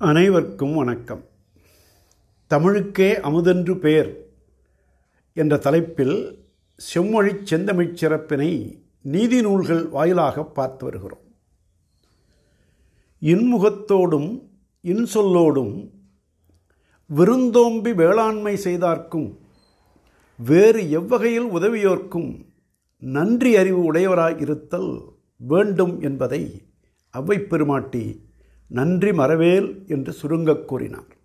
அனைவருக்கும் வணக்கம். தமிழுக்கே அமுதென்று பெயர் என்ற தலைப்பில் செம்மொழிச் செந்தமிழ்ச் சிறப்பினை நீதி நூல்கள் வாயிலாக பார்த்து வருகிறோம். இன்முகத்தோடும் இன்சொல்லோடும் விருந்தோம்பி வேளாண்மை செய்தார்க்கும் வேறு எவ்வகையில் உதவியோர்க்கும் நன்றி அறிவு உடையவராய் இருத்தல் வேண்டும் என்பதை அவ்வை பெருமாட்டி நன்றி மறவேல் என்று சுருங்கக் கூறினார்.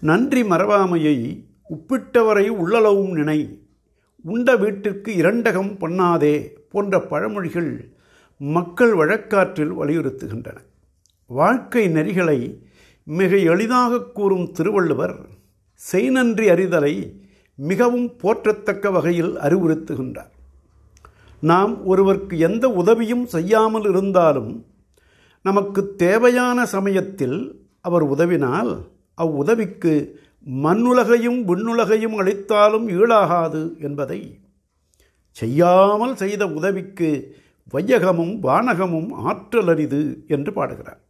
நன்றி மறவாமையை உப்பிட்டவரை உள்ளளவும் நினை உண்ட வீட்டிற்கு இரண்டகம் பண்ணாதே போன்ற பழமொழிகள் மக்கள் வழக்காற்றில் வலியுறுத்துகின்றன. வாழ்க்கை நெறிகளை மிக எளிதாக கூறும் திருவள்ளுவர் செய்நன்றி அறிதலை மிகவும் போற்றத்தக்க வகையில் அறிவுறுத்துகின்றார். நாம் ஒருவருக்கு எந்த உதவியும் செய்யாமல் இருந்தாலும் நமக்கு தேவையான சமயத்தில் அவர் உதவினால் அவ்வுதவிக்கு மண்ணுலகையும் விண்ணுலகையும் அளித்தாலும் ஈழாகாது என்பதை செய்யாமல் செய்த உதவிக்கு வையகமும் வானகமும் ஆற்றலரிது என்று பாடுகிறார்.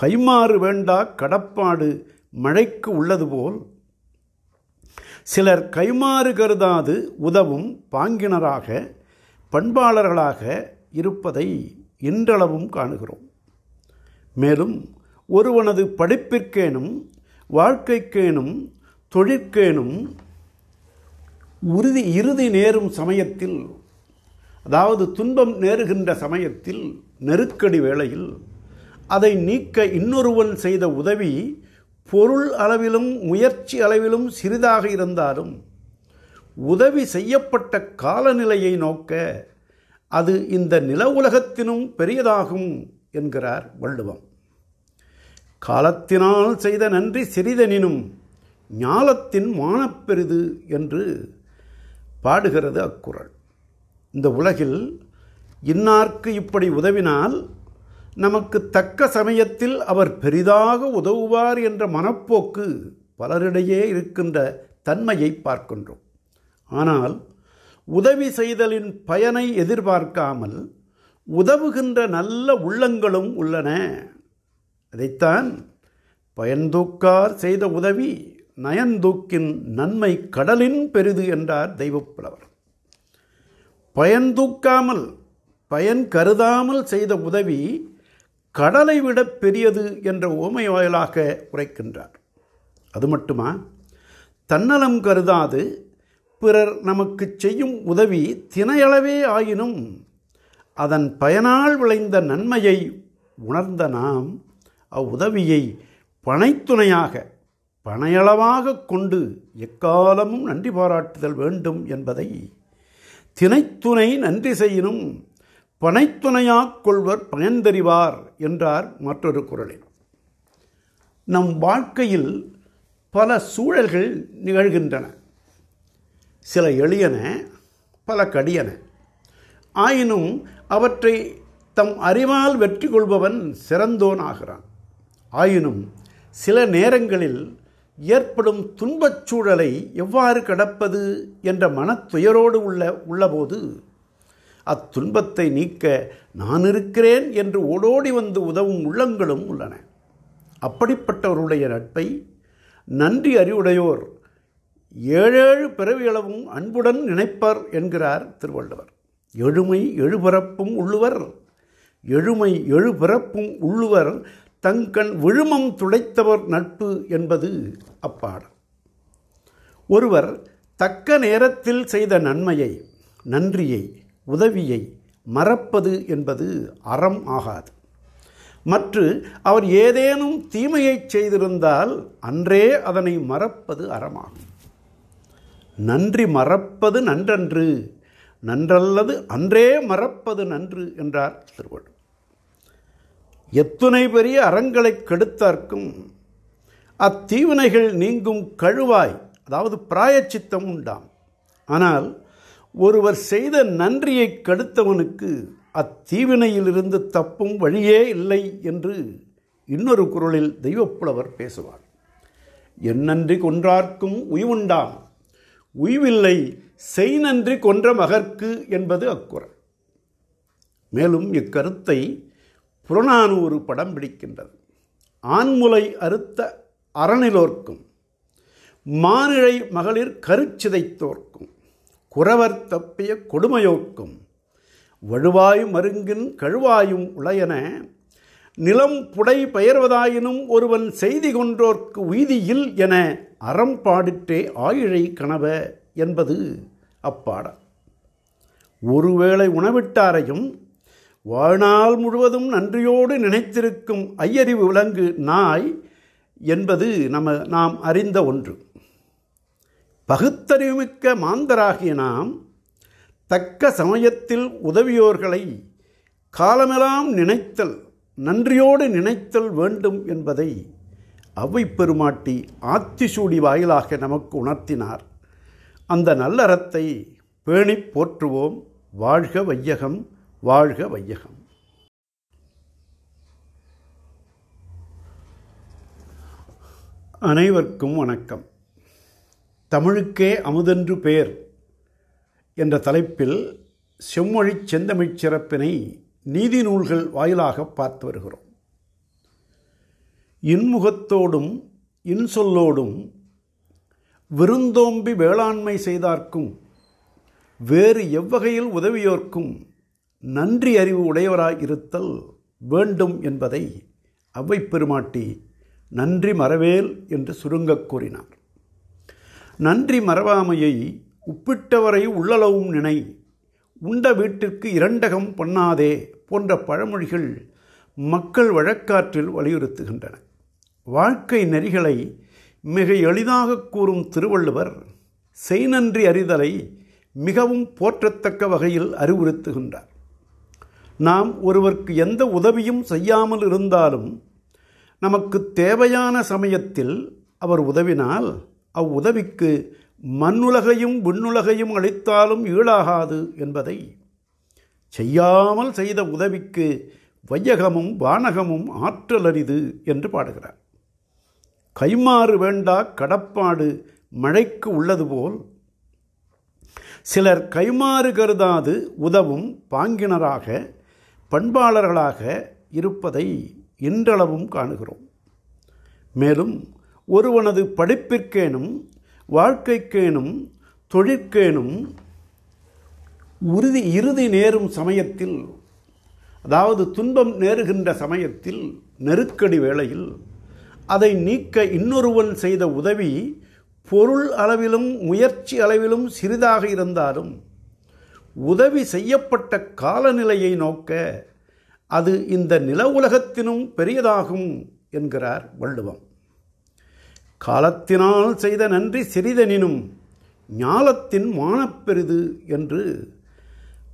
கைமாறு வேண்டா கடப்பாடு மழைக்கு உள்ளது போல். சிலர் கைமாறு கருதாது உதவும் பாங்கினராக பண்பாளர்களாக இருப்பதை இன்றளவும் காணுகிறோம். மேலும் ஒருவனது படிப்பிற்கேனும் வாழ்க்கைக்கேனும் தொழிற்கேனும் உறுதி இறுதி நேரும் சமயத்தில் அதாவது துன்பம் நேருகின்ற சமயத்தில் நெருக்கடி வேளையில் அதை நீக்க இன்னொருவன் செய்த உதவி பொருள் அளவிலும் முயற்சி அளவிலும் சிறிதாக இருந்தாலும் உதவி செய்யப்பட்ட காலநிலையை நோக்க அது இந்த நில உலகத்தினும் பெரியதாகும் என்கிறார் வள்ளுவம். காலத்தினால் செய்த நன்றி சிறிதனினும் ஞாலத்தின் மானப்பெரிது என்று பாடுகிறது அக்குரல் இந்த உலகில் இன்னார்க்கு இப்படி உதவினால் நமக்கு தக்க சமயத்தில் அவர் பெரிதாக உதவுவார் என்ற மனப்போக்கு பலரிடையே இருக்கின்ற தன்மையை பார்க்கின்றோம். ஆனால் உதவி செய்தலின் பயனை எதிர்பார்க்காமல் உதவுகின்ற நல்ல உள்ளங்களும் உள்ளன. அதைத்தான் பயன்தூக்கார் செய்த உதவி நயன்தூக்கின் நன்மை கடலின் பெரிது என்றார் தெய்வப்புலவர். பயன்தூக்காமல் பயன் கருதாமல் செய்த உதவி கடலை விட பெரியது என்ற ஓமை வாயிலாக உரைக்கின்றார். அது மட்டுமா? தன்னலம் கருதாது பிறர் நமக்கு செய்யும் உதவி தினையளவே ஆயினும் அதன் பயனால் விளைந்த நன்மையை உணர்ந்த நாம் அவ்வுதவியை பனைத்துணையாக பனையளவாக கொண்டு எக்காலமும் நன்றி பாராட்டுதல் வேண்டும் என்பதை தினைத்துணை நன்றி செய்யினும் பனைத்துணையாக் கொள்வர் பயன்தறிவார் என்றார் மற்றொரு குரலில். நம் வாழ்க்கையில் பல சூழல்கள் நிகழ்கின்றன. சில எளியன பல கடியன. ஆயினும் அவற்றை தம் அறிவால் வெற்றி கொள்பவன் சிறந்தோன் ஆகிறான். ஆயினும் சில நேரங்களில் ஏற்படும் துன்பச் சூழலை எவ்வாறு கடப்பது என்ற மனத்துயரோடு உள்ள உள்ளபோது அத்துன்பத்தை நீக்க நான் இருக்கிறேன் என்று ஓடோடி வந்து உதவும் உள்ளங்களும் உள்ளன. அப்படிப்பட்டவருடைய நட்பை நன்றி அறிவுடையோர் ஏழேழு பிறவியளவும் அன்புடன் நினைப்பர் என்கிறார் திருவள்ளுவர். எழுமை எழுபிறப்பும் உள்ளுவர். எழுமை எழுபிறப்பும் உள்ளுவர். தங்கண் விழுமம் துடைத்தவர் நட்பு என்பது அப்பாடம். ஒருவர் தக்க நேரத்தில் செய்த நன்மையை நன்றியை உதவியை மறப்பது என்பது அறம் ஆகாது. மற்று அவர் ஏதேனும் தீமையை செய்திருந்தால் அன்றே அதனை மறப்பது அறமாகும். நன்றி மறப்பது நன்றன்று. நன்றல்லது அன்றே மறப்பது நன்று என்றார் திருவள்ளுவர் எத்துணை பெரிய அறங்களை கெடுத்தார்க்கும் அத்தீவினைகள் நீங்கும் கழுவாய் அதாவது பிராயச்சித்தம் உண்டாம். ஆனால் ஒருவர் செய்த நன்றியை கெடுத்தவனுக்கு அத்தீவினையிலிருந்து தப்பும் வழியே இல்லை என்று இன்னொரு குரலில் தெய்வப்புலவர் பேசுவார். என் நன்றி கொன்றார்க்கும் உய்வுண்டாம். உய்வில்லை செய் நன்றி கொன்ற மகர்க்கு என்பது அக்குறள். மேலும் இக்கருத்தை புறநானூறு படம் பிடிக்கின்றது. ஆண்முலை அறுத்த அறநிலோர்க்கும் மானிழை மகளிர் கருச்சிதைத்தோர்க்கும் குறவர் தப்பிய கொடுமையோர்க்கும் வழுவாய் மருங்கின் கழுவாயும் உளையன நிலம் புடை பெயர்வதாயினும் ஒருவன் செய்தி கொன்றோர்க்கு உய்தியில் என அறம் பாடிற்றே ஆயிழை கனவ என்பது அப்பாடம். ஒருவேளை உணவிட்டாரையும் வாழ்நாள் முழுவதும் நன்றியோடு நினைத்திருக்கும் ஐயறிவு விலங்கு நாய் என்பது நம்ம நாம் அறிந்த ஒன்று. பகுத்தறிவுமிக்க மாந்தராகிய நாம் தக்க சமயத்தில் உதவியோர்களை காலமெல்லாம் நினைத்தல் நன்றியோடு நினைத்தல் வேண்டும் என்பதை அவ்வை பெருமாட்டி ஆத்திசூடி வாயிலாக நமக்கு உணர்த்தினார். அந்த நல்லறத்தை பேணிப் போற்றுவோம். வாழ்க வையகம் வாழ்க வையகம். அனைவருக்கும் வணக்கம். தமிழுக்கே அமுதென்று பேர் என்ற தலைப்பில் செம்மொழி செந்தமிழ் சிறப்பினை நீதி நூல்கள் வாயிலாக பார்த்து வருகிறோம். இன்முகத்தோடும் இன்சொல்லோடும் விருந்தோம்பி வேளாண்மை செய்தார்க்கும் வேறு எவ்வகையில் உதவியோர்க்கும் நன்றி அறிவு உடையவராய் இருத்தல் வேண்டும் என்பதை அவ்வை பெருமாட்டி நன்றி மறவேல் என்று சுருங்கக் கூறினார். நன்றி மறவாமையை உப்பிட்டவரை உள்ளளவும் நினை உண்ட வீட்டிற்கு இரண்டகம் பண்ணாதே போன்ற பழமொழிகள் மக்கள் வழக்காற்றில் வலியுறுத்துகின்றன. வாழ்க்கை நெறிகளை மிக எளிதாக கூறும் திருவள்ளுவர் செய்நன்றி அறிதலை மிகவும் போற்றத்தக்க வகையில் அறிவுறுத்துகின்றார். நாம் ஒருவருக்கு எந்த உதவியும் செய்யாமல் இருந்தாலும் நமக்கு தேவையான சமயத்தில் அவர் உதவினால் அவ்வுதவிக்கு மண்ணுலகையும் விண்ணுலகையும் அளித்தாலும் ஈழாகாது என்பதை செய்யாமல் செய்த உதவிக்கு வையகமும் வானகமும் ஆற்றல் அரிது என்று பாடுகிறார். கைமாறு வேண்டா கடப்பாடு மழைக்கு உள்ளது போல். சிலர் கைமாறு கருதாது உதவும் பாங்கினராக பண்பாளர்களாக இருப்பதை இன்றளவும் காணுகிறோம். மேலும் ஒருவனது படிப்பிற்கேனும் வாழ்க்கைக்கேனும் தொழிற்கேனும் உறுதி இறுதி நேரும் சமயத்தில் அதாவது துன்பம் நேருகின்ற சமயத்தில் நெருக்கடி வேளையில் அதை நீக்க இன்னொருவன் செய்த உதவி பொருள் அளவிலும் முயற்சி அளவிலும் சிறிதாக இருந்தாலும் உதவி செய்யப்பட்ட காலநிலையை நோக்க அது இந்த நில உலகத்தினும் பெரியதாகும் என்கிறார் வள்ளுவம். காலத்தினால் செய்த நன்றி சிறிதெனினும் ஞாலத்தின் மானப்பெரிது என்று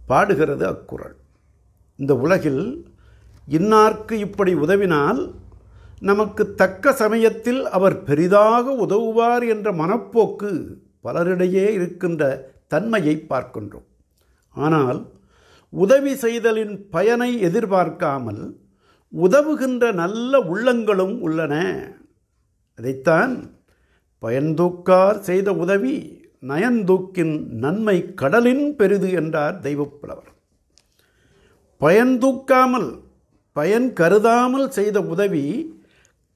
பாடுகிறது அக்குரல் இந்த உலகில் இன்னார்க்கு இப்படி உதவினால் நமக்கு தக்க சமயத்தில் அவர் பெரிதாக உதவுவார் என்ற மனப்போக்கு பலரிடையே இருக்கின்ற தன்மையை பார்க்கின்றோம். ஆனால் உதவி செய்தலின் பயனை எதிர்பார்க்காமல் உதவுகின்ற நல்ல உள்ளங்களும் உள்ளன. அதைத்தான் பயன்தூக்கார் செய்த உதவி நயன்தூக்கின் நன்மை கடலின் பெரிது என்றார் தெய்வப்புலவர். பயன்தூக்காமல் பயன் கருதாமல் செய்த உதவி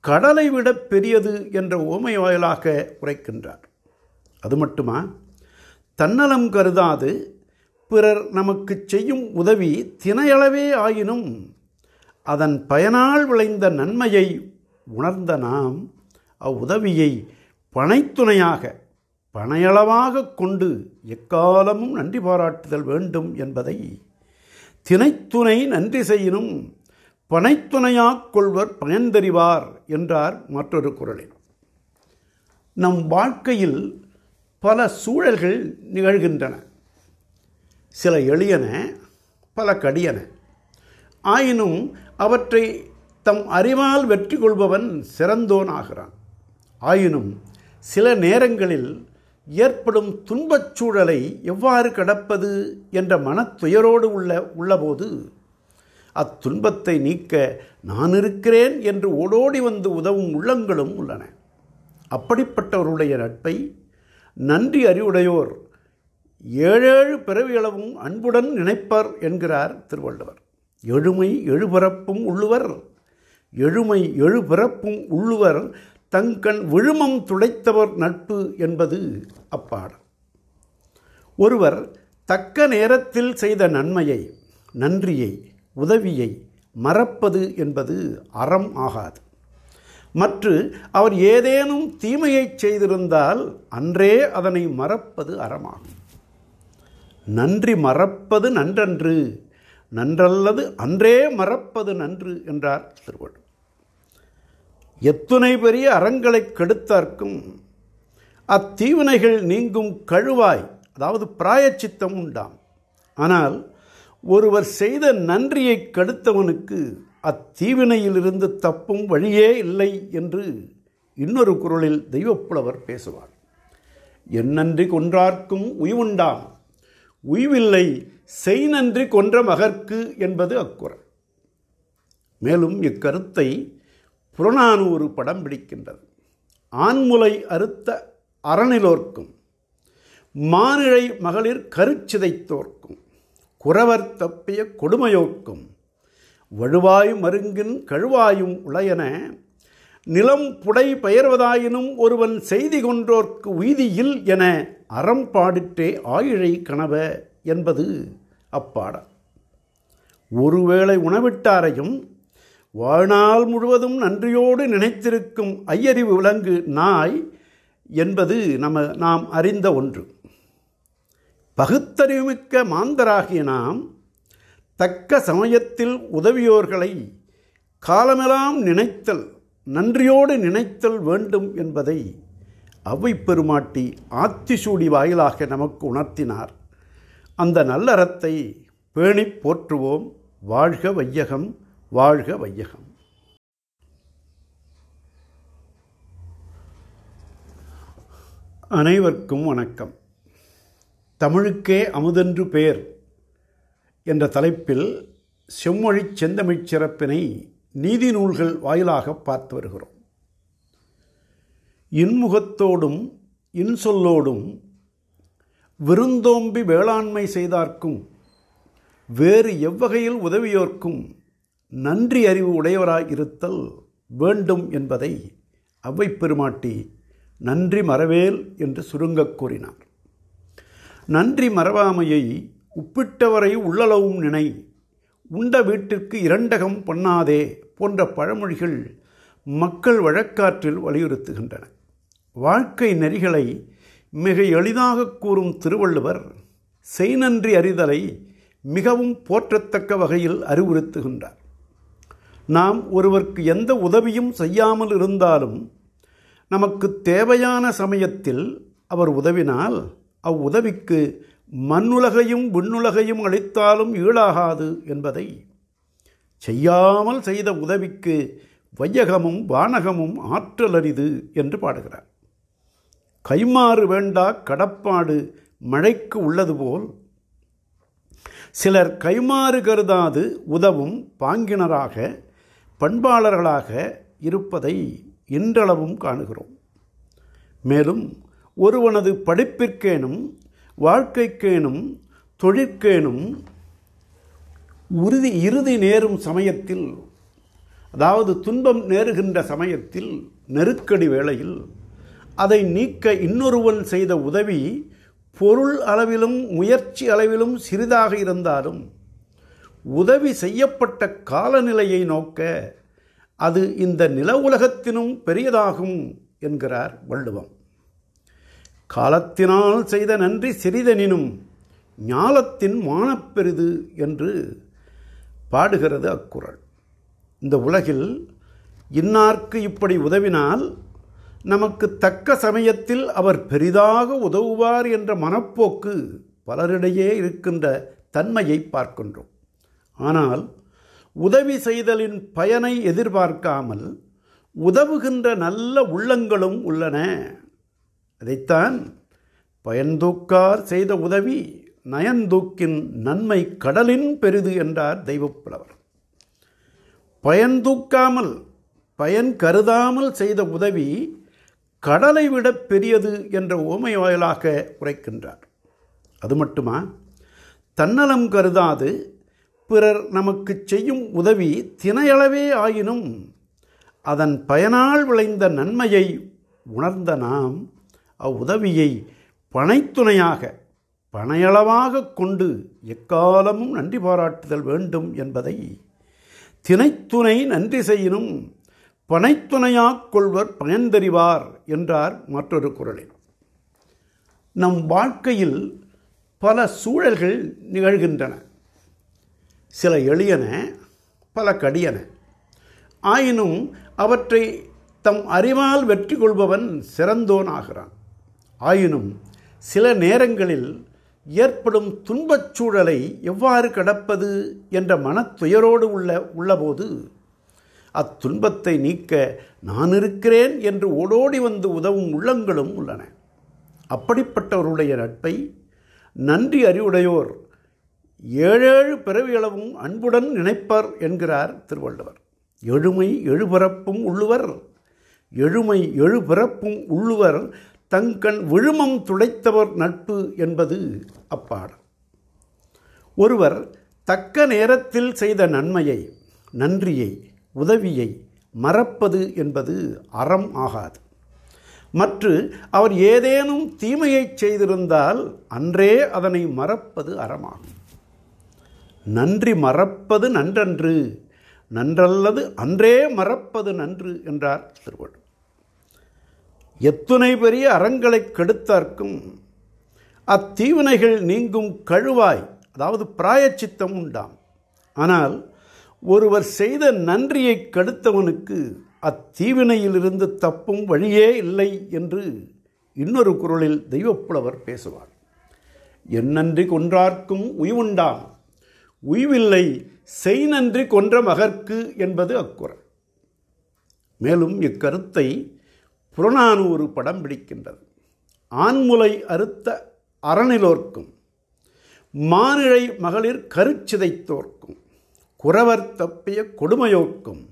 கடலை விட பெரியது என்ற ஓமை வாயிலாக உரைக்கின்றார். அது மட்டுமா? தன்னலம் கருதாது பிறர் நமக்கு செய்யும் உதவி தினையளவே ஆயினும் அதன் பயனால் விளைந்த நன்மையை உணர்ந்த நாம் அவ்வுதவியை பனைத்துணையாக பனையளவாக கொண்டு எக்காலமும் நன்றி பாராட்டுதல் வேண்டும் என்பதை தினைத்துணை நன்றி செய்யினும் பனைத்துணையாக் கொள்வர் பயன்தறிவார் என்றார் மற்றொரு குரலில் நம் வாழ்க்கையில் பல சூழல்கள் நிகழ்கின்றன. சில எளியன பல கடியன. ஆயினும் அவற்றை தம் அறிவால் வெற்றி கொள்பவன் சிறந்தோன் ஆகிறான். ஆயினும் சில நேரங்களில் ஏற்படும் துன்பச் சூழலை எவ்வாறு கடப்பது என்ற மனத்துயரோடு உள்ள உள்ளபோது அத்துன்பத்தை நீக்க நான் இருக்கிறேன் என்று ஓடோடி வந்து உதவும் உள்ளங்களும் உள்ளன. அப்படிப்பட்டவருடைய நட்பை நன்றி அறிவுடையோர் ஏழேழு பிறவியளவும் அன்புடன் நினைப்பர் என்கிறார் திருவள்ளுவர். எழுமை எழுபிறப்பும் உள்ளுவர் எழுமை எழுபிறப்பும் உள்ளுவர் தங்கண் விழுமம் துடைத்தவர் நட்பு என்பது அப்பாடம். ஒருவர் தக்க நேரத்தில் செய்த நன்மையை நன்றியை உதவியை மறப்பது என்பது அறம் ஆகாது. மற்று அவர் ஏதேனும் தீமையை செய்திருந்தால் அன்றே அதனை மறப்பது அறமாகும். நன்றி மறப்பது நன்றன்று நன்றல்லது அன்றே மறப்பது நன்று என்றார் திருவள்ளுவர். எத்துணை பெரிய அறங்களை கெடுத்தார்க்கும் அத்தீவினைகள் நீங்கும் கழுவாய் அதாவது பிராயச்சித்தம் உண்டாம். ஆனால் ஒருவர் செய்த நன்றியை கடுத்தவனுக்கு அத்தீவினையிலிருந்து தப்பும் வழியே இல்லை என்று இன்னொரு குரலில் தெய்வப்புலவர் பேசுவார். என்னன்றி கொன்றார்க்கும் உய்வுண்டாம். உய்வில்லை செய் நன்றி கொன்ற மகர்க்கு என்பது அக்குரல் மேலும் இக்கருத்தை புறநானூறு படம் பிடிக்கின்றது. ஆண்முலை அறுத்த அறநிலோர்க்கும் மானிழை மகளிர் கருச்சிதைத்தோர்க்கும் குறவர் தப்பிய கொடுமையோக்கும் வழுவாயும் மருங்கின் கழுவாயும் உளையன நிலம் புடை பெயர்வதாயினும் ஒருவன் செய்தி கொன்றோர்க்கு உய்தியில் என அறம் பாடிற்றே ஆயிழை கனவ என்பது அப்பாடம். ஒருவேளை உணவிட்டாரையும் வாழ்நாள் முழுவதும் நன்றியோடு நினைத்திருக்கும் ஐயறிவு விலங்கு நாய் என்பது நம்ம நாம் அறிந்த ஒன்று. பகுத்தறிவுமிக்க மாந்தராகிய நாம் தக்க சமயத்தில் உதவியோர்களை காலமெல்லாம் நினைத்தல் நன்றியோடு நினைத்தல் வேண்டும் என்பதை அவ்வை பெருமாட்டி ஆத்திசூடி வாயிலாக நமக்கு உணர்த்தினார். அந்த நல்லறத்தை பேணிப் போற்றுவோம். வாழ்க வையகம் வாழ்க வையகம். அனைவருக்கும் வணக்கம். தமிழுக்கே அமுதென்று பெயர் என்ற தலைப்பில் செம்மொழி செந்தமிழ்ச் சிறப்பினை நீதி நூல்கள் வாயிலாக பார்த்து வருகிறோம். இன்முகத்தோடும் இன்சொல்லோடும் விருந்தோம்பி வேளாண்மை செய்தார்க்கும் வேறு எவ்வகையில் உதவியோர்க்கும் நன்றி அறிவு உடையவராய் இருத்தல் வேண்டும் என்பதை அவ்வை பெருமாட்டி நன்றி மறவேல் என்று சுருங்கக் கூறினார். நன்றி மறவாமையை உப்பிட்டவரை உள்ளளவும் நினை. உண்ட வீட்டிற்கு இரண்டகம் பொன்னாதே போன்ற பழமொழிகள் மக்கள் வழக்காற்றில் வலியுறுத்துகின்றன. வாழ்க்கை நெறிகளை மிக எளிதாக கூறும் திருவள்ளுவர் செய்நன்றி அறிதலை மிகவும் போற்றத்தக்க வகையில் அறிவுறுத்துகின்றார். நாம் ஒருவருக்கு எந்த உதவியும் செய்யாமல் இருந்தாலும் நமக்கு தேவையான சமயத்தில் அவர் உதவினால் அவ்வுதவிக்கு மண்ணுலகையும் விண்ணுலகையும் அளித்தாலும் ஈழாகாது என்பதை செய்யாமல் செய்த உதவிக்கு வையகமும் வானகமும் ஆற்றல் அரிது என்று பாடுகிறார். கைமாறு வேண்டா கடப்பாடு மழைக்கு உள்ளது போல். சிலர் கைமாறு கருதாது உதவும் பாங்கினராக பண்பாளர்களாக இருப்பதை இன்றளவும் காணுகிறோம். மேலும் ஒருவனது படிப்பிற்கேனும் வாழ்க்கைக்கேனும் தொழிற்கேனும் உறுதி இறுதி நேரும் சமயத்தில் அதாவது துன்பம் நேருகின்ற சமயத்தில் நெருக்கடி வேளையில் அதை நீக்க இன்னொருவன் செய்த உதவி பொருள் அளவிலும் முயற்சி அளவிலும் சிறிதாக இருந்தாலும் உதவி செய்யப்பட்ட காலநிலையை நோக்க அது இந்த நில உலகத்தினும் பெரியதாகும் என்கிறார் வள்ளுவம். காலத்தினால் செய்த நன்றி சிறிதெனினும் ஞாலத்தின் மானப்பெரிது என்று பாடுகிறது அக்குறள். இந்த உலகில் இன்னார்க்கு இப்படி உதவினால் நமக்கு தக்க சமயத்தில் அவர் பெரிதாக உதவுவார் என்ற மனப்போக்கு பலரிடையே இருக்கின்ற தன்மையை பார்க்கின்றோம். ஆனால் உதவி செய்தலின் பயனை எதிர்பார்க்காமல் உதவுகின்ற நல்ல உள்ளங்களும் உள்ளன. அதைத்தான் பயன்தூக்கார் செய்த உதவி நயன்தூக்கின் நன்மை கடலின் பெரிது என்றார் தெய்வப்புலவர். பயன்தூக்காமல் பயன் கருதாமல் செய்த உதவி கடலை விட பெரியது என்ற ஓமை வாயிலாக உரைக்கின்றார். அது மட்டுமா? தன்னலம் கருதாது பிறர் நமக்கு செய்யும் உதவி தினையளவே ஆயினும் அதன் பயனால் விளைந்த நன்மையை உணர்ந்த நாம் அவ்வுதவியை பனைத்துணையாக பனையளவாக கொண்டு எக்காலமும் நன்றி பாராட்டுதல் வேண்டும் என்பதை தினைத்துணை நன்றி செய்யினும் பனைத்துணையாக் கொள்வர் பயன்தறிவார் என்றார் மற்றொரு குரலில் நம் வாழ்க்கையில் பல சூழல்கள் நிகழ்கின்றன. சில எளியன பல கடியன. ஆயினும் அவற்றை தம் அறிவால் வெற்றி கொள்பவன் சிறந்தோன் ஆகிறான். ஆயினும் சில நேரங்களில் ஏற்படும் துன்பச் சூழலை எவ்வாறு கடப்பது என்ற மனத்துயரோடு உள்ள உள்ளபோது அத்துன்பத்தை நீக்க நான் இருக்கிறேன் என்று ஓடோடி வந்து உதவும் உள்ளங்களும் உள்ளன. அப்படிப்பட்டவருடைய நட்பை நன்றி அறிவுடையோர் ஏழேழு பிறவியளவும் அன்புடன் நினைப்பர் என்கிறார் திருவள்ளுவர். எழுமை எழுபிறப்பும் உள்ளுவர். எழுமை எழுபிறப்பும் உள்ளுவர் தங்கண் விழுமம் துடைத்தவர் நட்பு என்பது அப்பாடம். ஒருவர் தக்க நேரத்தில் செய்த நன்மையை நன்றியை உதவியை மறப்பது என்பது அறம் ஆகாது. மற்று அவர் ஏதேனும் தீமையை செய்திருந்தால் அன்றே அதனை மறப்பது அறமாகும். நன்றி மறப்பது நன்றன்று நன்றல்லது அன்றே மறப்பது நன்று என்றார் திருவள்ளுவர். எத்துணை பெரிய அறங்களை கெடுத்தார்க்கும். அத்தீவினைகள் நீங்கும் கழுவாய். அதாவது பிராயச்சித்தம் உண்டாம். ஆனால் ஒருவர் செய்த நன்றியை கெடுத்தவனுக்கு அத்தீவினையிலிருந்து தப்பும் வழியே இல்லை என்று இன்னொரு குரலில் தெய்வப்புலவர் பேசுவார். என்னன்றி கொன்றார்க்கும் உய்வுண்டாம். உய்வில்லை செய் நன்றி கொன்ற மகர்க்கு என்பது அக்குரல் மேலும் இக்கருத்தை புறநானூறு படம் பிடிக்கின்றது. ஆண்முலை அறுத்த அறநிலோர்க்கும் மானிழை மகளிர் கருச்சிதைத்தோர்க்கும் குறவர் தப்பிய கொடுமையோர்க்கும்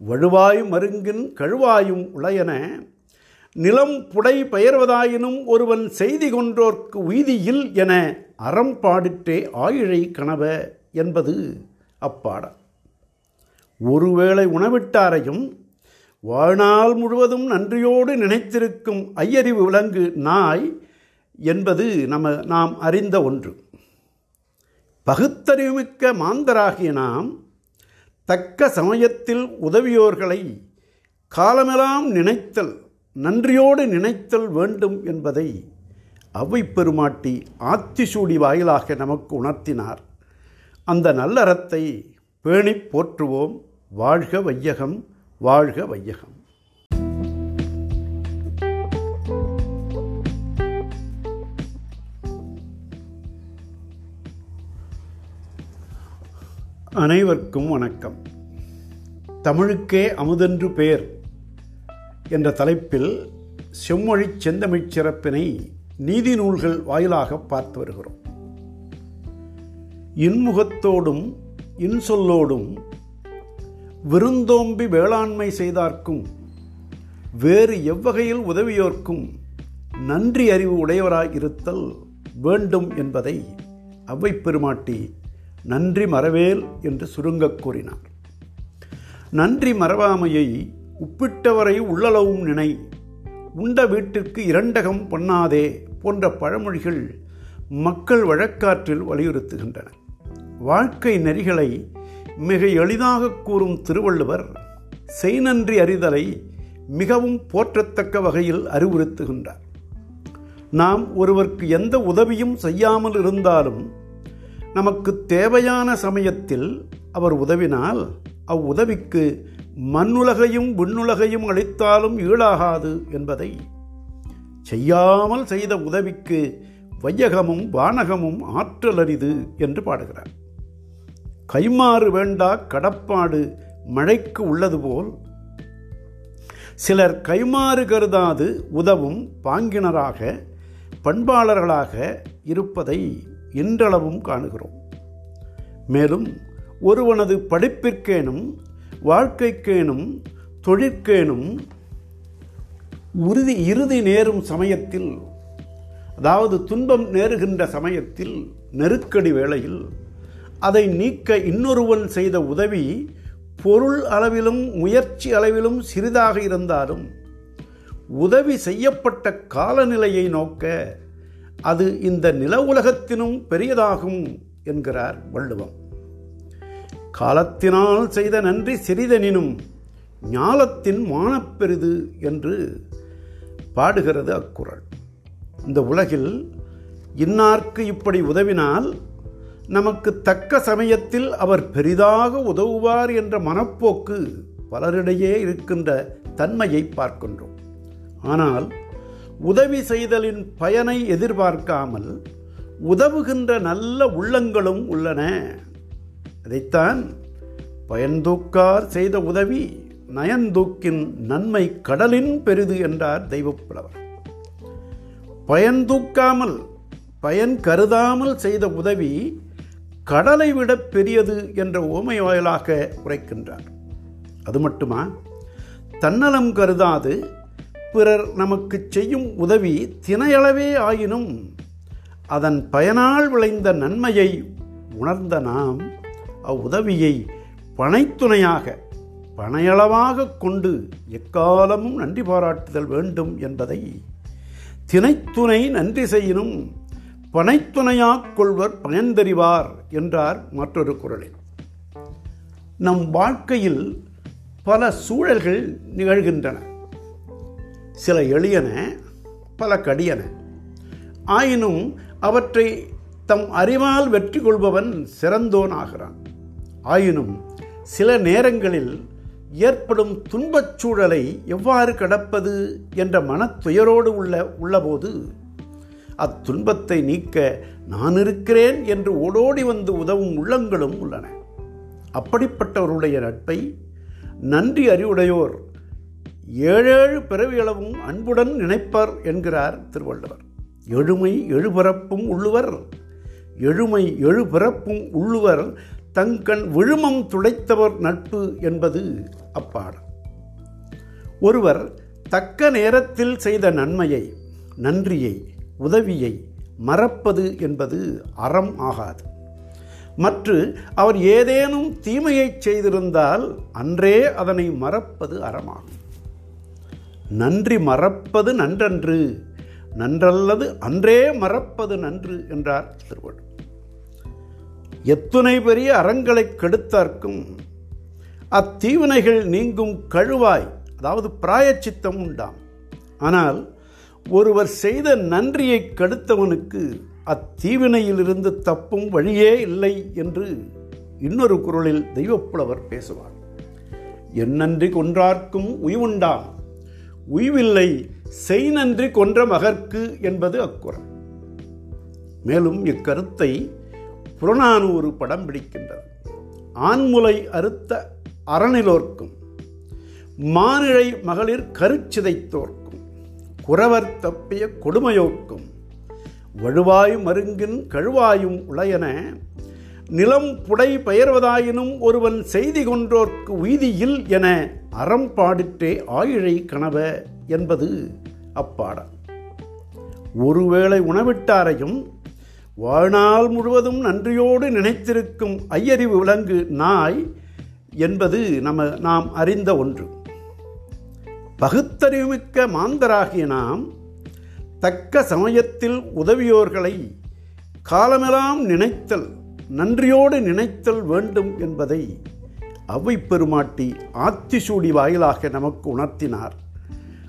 வழுவாயும் மருங்கின் கழுவாயும் உளையன நிலம் புடை பெயர்வதாயினும் ஒருவன் செய்தி கொன்றோர்க்கு உய்தியில் என அறம் பாடிற்றே ஆயிழை கனவ என்பது அப்பாடல் ஒருவேளை உணவிட்டாரையும் வாழ்நாள் முழுவதும் நன்றியோடு நினைத்திருக்கும் ஐயறிவு விலங்கு நாய் என்பது நம்ம நாம் அறிந்த ஒன்று. பகுத்தறிவுமிக்க மாந்தராகிய நாம் தக்க சமயத்தில் உதவியோர்களை காலமெல்லாம் நினைத்தல் நன்றியோடு நினைத்தல் வேண்டும் என்பதை அவை பெருமாட்டி ஆத்திசூடி வாயிலாக நமக்கு உணர்த்தினார். அந்த நல்லறத்தை பேணிப் போற்றுவோம். வாழ்க வையகம். வாழ்க வையகம். அனைவருக்கும் வணக்கம். தமிழுக்கே அமுதென்று பேர் என்ற தலைப்பில் செம்மொழி செந்தமிழ் சிறப்பினை நீதி நூல்கள் வாயிலாக பார்த்து வருகிறோம். இன்முகத்தோடும் இன்சொல்லோடும் விருந்தோம்பி வேளாண்மை செய்தார்க்கும் வேறு எவ்வகையில் உதவியோர்க்கும் நன்றி அறிவு உடையவராய் இருத்தல் வேண்டும் என்பதை அவ்வை பெருமாட்டி நன்றி மறவேல் என்று சுருங்கக் கூறினார். நன்றி மறவாமையை உப்பிட்டவரை உள்ளளவும் நினை உண்ட வீட்டிற்கு இரண்டகம் பண்ணாதே போன்ற பழமொழிகள் மக்கள் வழக்காற்றில் வலியுறுத்துகின்றன. வாழ்க்கை நெறிகளை மிக எளிதாக கூறும் திருவள்ளுவர் செய்நன்றி அறிதலை மிகவும் போற்றத்தக்க வகையில் அறிவுறுத்துகின்றார். நாம் ஒருவருக்கு எந்த உதவியும் செய்யாமல் இருந்தாலும் நமக்கு தேவையான சமயத்தில் அவர் உதவினால் அவ்வுதவிக்கு மண்ணுலகையும் விண்ணுலகையும் அளித்தாலும் ஈழாகாது என்பதை செய்யாமல் செய்த உதவிக்கு வையகமும் வானகமும் ஆற்றல் அரிது என்று பாடுகிறார். கைமாறு வேண்டா கடப்பாடு மழைக்கு உள்ளது போல். சிலர் கைமாறு கருதாது உதவும் பாங்கினராக பண்பாளர்களாக இருப்பதை இன்றளவும் காணுகிறோம். மேலும் ஒருவனது படிப்பிற்கேனும் வாழ்க்கைக்கேனும் தொழிற்கேனும் உறுதி இறுதி நேரும் சமயத்தில் அதாவது துன்பம் நேருகின்ற சமயத்தில் நெருக்கடி வேளையில் அதை நீக்க இன்னொருவன் செய்த உதவி பொருள் அளவிலும் முயற்சி அளவிலும் சிறிதாக இருந்தாலும் உதவி செய்யப்பட்ட காலநிலையை நோக்க அது இந்த நில உலகத்தினும் பெரியதாகும் என்கிறார் வள்ளுவம். காலத்தினால் செய்த நன்றி சிறிதெனினும் ஞாலத்தின் மானப்பெரிது என்று பாடுகிறது அக்குரல் இந்த உலகில் இன்னார்க்கு இப்படி உதவினால் நமக்கு தக்க சமயத்தில் அவர் பெரிதாக உதவுவார் என்ற மனப்போக்கு பலரிடையே இருக்கின்ற தன்மையை பார்க்கின்றோம். ஆனால் உதவி செய்தலின் பயனை எதிர்பார்க்காமல் உதவுகின்ற நல்ல உள்ளங்களும் உள்ளன. அதைத்தான் பயன்தூக்கார் செய்த உதவி நயன்தூக்கின் நன்மை கடலின் பெரிது என்றார் தெய்வப்புலவர். பயன் தூக்காமல் பயன் கருதாமல் செய்த உதவி கடலை விட பெரியது என்ற ஓமை வாயிலாக உரைக்கின்றார். அது மட்டுமா? தன்னலம் கருதாது பிறர் நமக்கு செய்யும் உதவி தினையளவே ஆயினும் அதன் பயனால் விளைந்த நன்மையை உணர்ந்த நாம் அவ்வுதவியை பனைத்துணையாக பனையளவாக கொண்டு எக்காலமும் நன்றி பாராட்டுதல் வேண்டும் என்பதை தினைத்துணை நன்றி செய்யினும் பனைத்துணையாக் கொள்வர் பயன்தறிவார் என்றார் மற்றொரு குரலில் நம் வாழ்க்கையில் பல சூழல்கள் நிகழ்கின்றன. சில எளியன பல கடியன. ஆயினும் அவற்றை தம் அறிவால் வெற்றி கொள்பவன் சிறந்தோன் ஆகிறான். ஆயினும் சில நேரங்களில் ஏற்படும் துன்பச் சூழலை எவ்வாறு கடப்பது என்ற மனத்துயரோடு உள்ள உள்ளபோது அத்துன்பத்தை நீக்க நான் இருக்கிறேன் என்று ஓடோடி வந்து உதவும் உள்ளங்களும் உள்ளன. அப்படிப்பட்டவருடைய நட்பை நன்றி அறிவுடையோர் ஏழேழு பிறவியளவும் அன்புடன் நினைப்பர் என்கிறார் திருவள்ளுவர். எழுமை எழுபிறப்பும் உள்ளுவர் எழுமை எழுபிறப்பும் உள்ளுவர் தங்கண் விழுமம் துடைத்தவர் நட்பு என்பது அப்பாடம். ஒருவர் தக்க நேரத்தில் செய்த நன்மையை நன்றியை உதவியை மறப்பது என்பது அறம் ஆகாது. மற்று அவர் ஏதேனும் தீமையை செய்திருந்தால் அன்றே அதனை மறப்பது அறமாகும். நன்றி மறப்பது நன்றன்று நன்றல்லது அன்றே மறப்பது நன்று என்றார் திருவள்ளுவர். எத்துணை பெரிய அறங்களை கெடுத்தார்க்கும் அத்தீவினைகள் நீங்கும் கழுவாய் அதாவது பிராயச்சித்தம் உண்டாம். ஆனால் ஒருவர் செய்த நன்றியை கடுத்தவனுக்கு அத்தீவினையிலிருந்து தப்பும் வழியே இல்லை என்று இன்னொரு குரலில் தெய்வப்புலவர் பேசுவார். என் நன்றி கொன்றார்க்கும் உய்வுண்டாம். உய்வில்லை செய் நன்றி கொன்ற மகர்க்கு என்பது அக்குறள். மேலும் இக்கருத்தை புறநானூறு படம் பிடிக்கின்றது. ஆண்முலை அறுத்த அறநிலோர்க்கும். மானிழை மகளிர் கருச்சிதைத்தோர்க்கும் குறவர் தப்பிய கொடுமையோக்கும் வழுவாய் மருங்கின் கழுவாயும் உளையன நிலம் புடை பெயர்வதாயினும் ஒருவன் செய்தி கொன்றோர்க்கு உய்தியில் என அறம் பாடிற்றே ஆயிழை கனவ என்பது அப்பாடம். ஒருவேளை உணவிட்டாரையும் வாழ்நாள் முழுவதும் நன்றியோடு நினைத்திருக்கும் ஐயறிவு விலங்கு நாய் என்பது நம்ம நாம் அறிந்த ஒன்று. பகுத்தறிவுமிக்க மாந்தராகிய நாம் தக்க சமயத்தில் உதவியோர்களை காலமெல்லாம் நினைத்தல் நன்றியோடு நினைத்தல் வேண்டும் என்பதை அவை பெருமாட்டி ஆத்திசூடி வாயிலாக நமக்கு உணர்த்தினார்.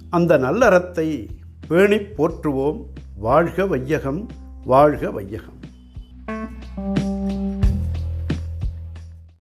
அந்த நல்லறத்தை பேணிப் போற்றுவோம். வாழ்க வையகம் வாழ்க வையகம்.